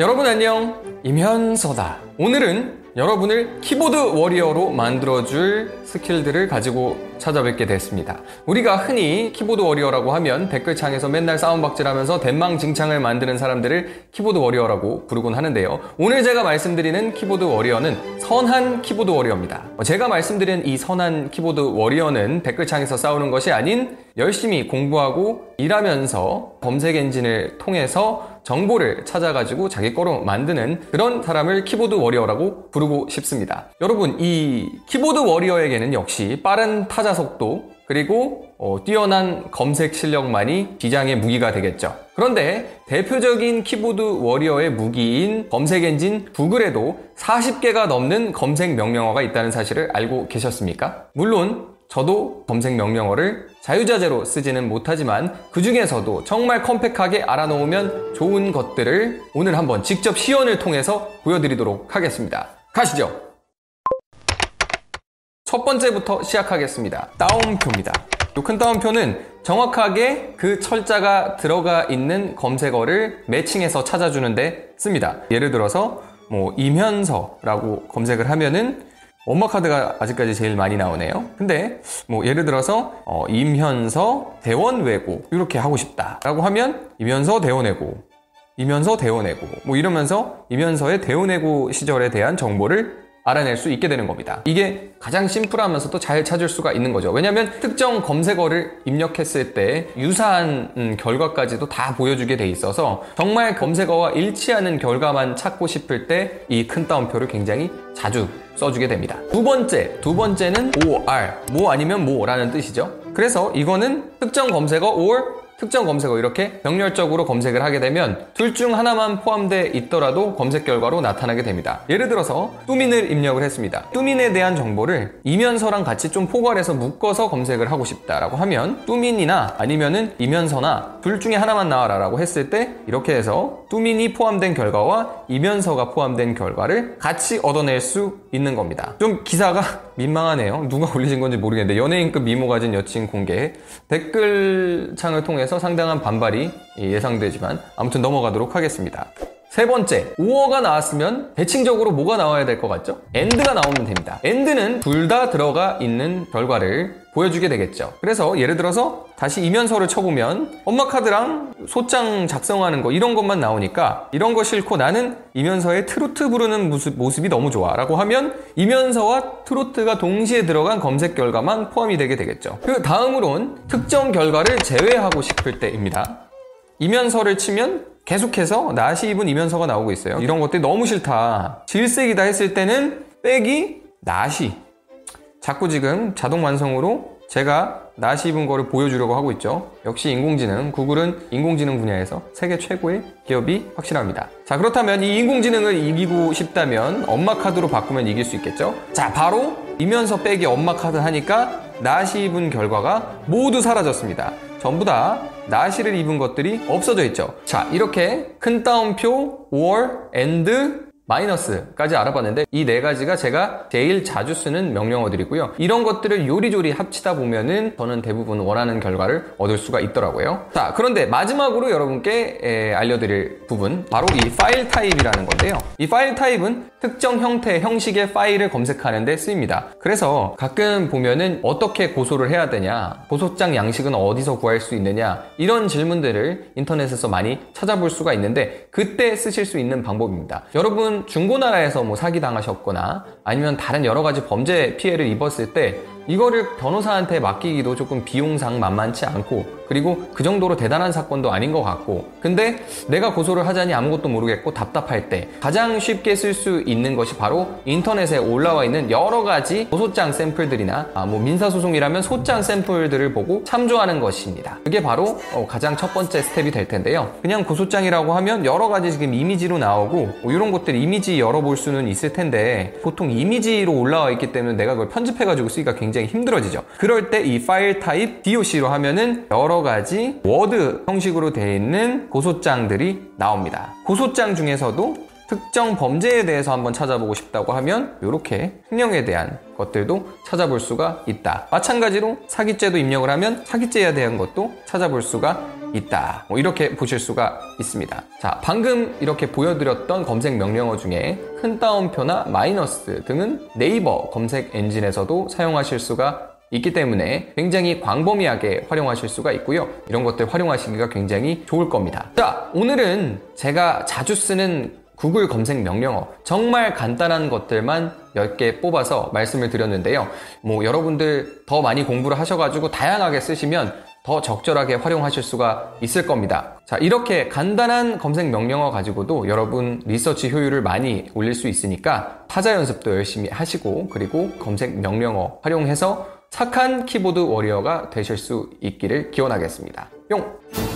여러분 안녕 이면서다 오늘은 여러분을 keyboard warrior로 만들어줄 skill들을 가지고 찾아뵙게 됐습니다. 우리가 흔히 keyboard warrior라고 하면 댓글창에서 맨날 싸움박질하면서 엉망진창을 만드는 사람들을 keyboard warrior라고 부르곤 하는데요. 오늘 제가 말씀드리는 keyboard warrior는 선한 keyboard warrior입니다. 제가 말씀드린 이 선한 keyboard warrior는 댓글창에서 싸우는 것이 아닌 열심히 공부하고 일하면서 검색 엔진을 통해서 정보를 찾아가지고 자기 거로 만드는 그런 사람을 keyboard warrior라고 부르고 싶습니다. 여러분, 이 keyboard warrior에게는 역시 빠른 타자 속도, 그리고 어, 뛰어난 검색 실력만이 비장의 무기가 되겠죠. 그런데 대표적인 키보드 워리어의 무기인 검색 엔진 구글에도 40개가 넘는 검색 명령어가 있다는 사실을 알고 계셨습니까? 물론 저도 검색 명령어를 자유자재로 쓰지는 못하지만 그 중에서도 정말 컴팩하게 알아놓으면 좋은 것들을 오늘 한번 직접 시연을 통해서 보여드리도록 하겠습니다. 가시죠. 첫 번째부터 시작하겠습니다. 다운표입니다. 이큰 다운표는 정확하게 그 철자가 들어가 있는 검색어를 매칭해서 찾아주는데 씁니다. 예를 들어서 뭐 이면서라고 검색을 하면은 엄마 카드가 아직까지 제일 많이 나오네요. 근데 뭐 예를 들어서 어, 임현서 대원 외고 이렇게 하고 싶다라고 하면 임현서 대원 외고 이면서 대원외고 뭐 이러면서 이면서의 대원외고 시절에 대한 정보를 알아낼 수 있게 되는 겁니다. 이게 가장 심플하면서도 잘 찾을 수가 있는 거죠. 왜냐하면 특정 검색어를 입력했을 때 유사한 음, 결과까지도 다 보여주게 돼 있어서 정말 검색어와 일치하는 결과만 찾고 싶을 때 이 큰 따옴표를 굉장히 자주 써주게 됩니다. 두 번째, 두 번째는 OR, 뭐 아니면 뭐라는 뜻이죠. 그래서 이거는 특정 검색어 or 특정 검색어 이렇게 병렬적으로 검색을 하게 되면 둘 중 하나만 포함되어 있더라도 검색 결과로 나타나게 됩니다. 예를 들어서 뚜민을 입력을 했습니다. 뚜민에 대한 정보를 이면서랑 같이 좀 포괄해서 묶어서 검색을 하고 싶다라고 하면 뚜민이나 아니면은 이면서나 둘 중에 하나만 나와라 라고 했을 때 이렇게 해서 뚜민이 포함된 결과와 이면서가 포함된 결과를 같이 얻어낼 수 있는 겁니다. 좀 기사가 민망하네요. 누가 올리신 건지 모르겠는데 연예인급 미모 가진 여친 공개 댓글창을 통해서 상당한 반발이 예상되지만 아무튼 넘어가도록 하겠습니다. 세 번째, OR가 나왔으면 대칭적으로 뭐가 나와야 될 것 같죠? AND가 나오면 됩니다. AND는 둘 다 들어가 있는 결과를 보여주게 되겠죠. 그래서 예를 들어서 다시 이면서를 쳐보면 엄마 카드랑 소장 작성하는 거 이런 것만 나오니까 이런 거 싫고 나는 이면서에 트로트 부르는 모습, 모습 이 너무 좋아 라고 하면 이면서와 트로트가 동시에 들어간 검색 결과만 포함이 되게 되겠죠. 그 다음으론 특정 결과를 제외하고 싶을 때입니다. 이면서를 치면 계속해서 나시 입은 이면서가 나오고 있어요. 이런 것들이 너무 싫다. 질색이다 했을 때는 빼기 나시. 자꾸 지금 자동 완성으로 제가 나시 입은 거를 보여주려고 하고 있죠. 역시 인공지능, 구글은 인공지능 분야에서 세계 최고의 기업이 확실합니다. 자, 그렇다면 이 인공지능을 이기고 싶다면 엄마 카드로 바꾸면 이길 수 있겠죠? 자, 바로 이면서 빼기 엄마 카드 하니까 나시 입은 결과가 모두 사라졌습니다. 전부 다 나시를 입은 것들이 없어져 있죠. 자, 이렇게 큰 따옴표, or, and, 마이너스까지 알아봤는데 이 네 가지가 제가 제일 자주 쓰는 명령어들이고요. 이런 것들을 요리조리 합치다 보면은 저는 대부분 원하는 결과를 얻을 수가 있더라고요. 자, 그런데 마지막으로 여러분께 알려드릴 부분 바로 이 파일 타입이라는 건데요. 이 파일 타입은 특정 형태, 형식의 파일을 검색하는 데 쓰입니다. 그래서 가끔 보면은 어떻게 고소를 해야 되냐, 고소장 양식은 어디서 구할 수 있느냐 이런 질문들을 인터넷에서 많이 찾아볼 수가 있는데 그때 쓰실 수 있는 방법입니다. 여러분 중고나라에서 뭐 사기당하셨거나 아니면 다른 여러 가지 범죄 피해를 입었을 때 이거를 변호사한테 맡기기도 조금 비용상 만만치 않고 그리고 그 정도로 대단한 사건도 아닌 것 같고 근데 내가 고소를 하자니 아무것도 모르겠고 답답할 때 가장 쉽게 쓸 수 있는 것이 바로 인터넷에 올라와 있는 여러 가지 고소장 샘플들이나 아, 뭐 민사소송이라면 소장 샘플들을 보고 참조하는 것입니다. 그게 바로 어, 가장 첫 번째 스텝이 될 텐데요. 그냥 고소장이라고 하면 여러 가지 지금 이미지로 나오고 뭐 이런 것들 이미지 열어볼 수는 있을 텐데 보통 이미지로 올라와 있기 때문에 내가 그걸 편집해가지고 쓰기가 굉장히 굉장히 힘들어지죠. 그럴 때 이 파일 타입 DOC로 하면은 여러 가지 워드 형식으로 되어 있는 고소장들이 나옵니다. 고소장 중에서도 특정 범죄에 대해서 한번 찾아보고 싶다고 하면 이렇게 횡령에 대한 것들도 찾아볼 수가 있다. 마찬가지로 사기죄도 입력을 하면 사기죄에 대한 것도 찾아볼 수가 있다. 뭐 이렇게 보실 수가 있습니다. 자, 방금 이렇게 보여드렸던 검색 명령어 중에 큰 따옴표나 마이너스 등은 네이버 검색 엔진에서도 사용하실 수가 있기 때문에 굉장히 광범위하게 활용하실 수가 있고요. 이런 것들 활용하시기가 굉장히 좋을 겁니다. 자, 오늘은 제가 자주 쓰는 구글 검색 명령어 정말 간단한 것들만 몇 개 뽑아서 말씀을 드렸는데요. 뭐 여러분들 더 많이 공부를 하셔가지고 다양하게 쓰시면 더 적절하게 활용하실 수가 있을 겁니다. 자, 이렇게 간단한 검색 명령어 가지고도 여러분 리서치 효율을 많이 올릴 수 있으니까 타자 연습도 열심히 하시고 그리고 검색 명령어 활용해서 착한 키보드 워리어가 되실 수 있기를 기원하겠습니다. 뿅!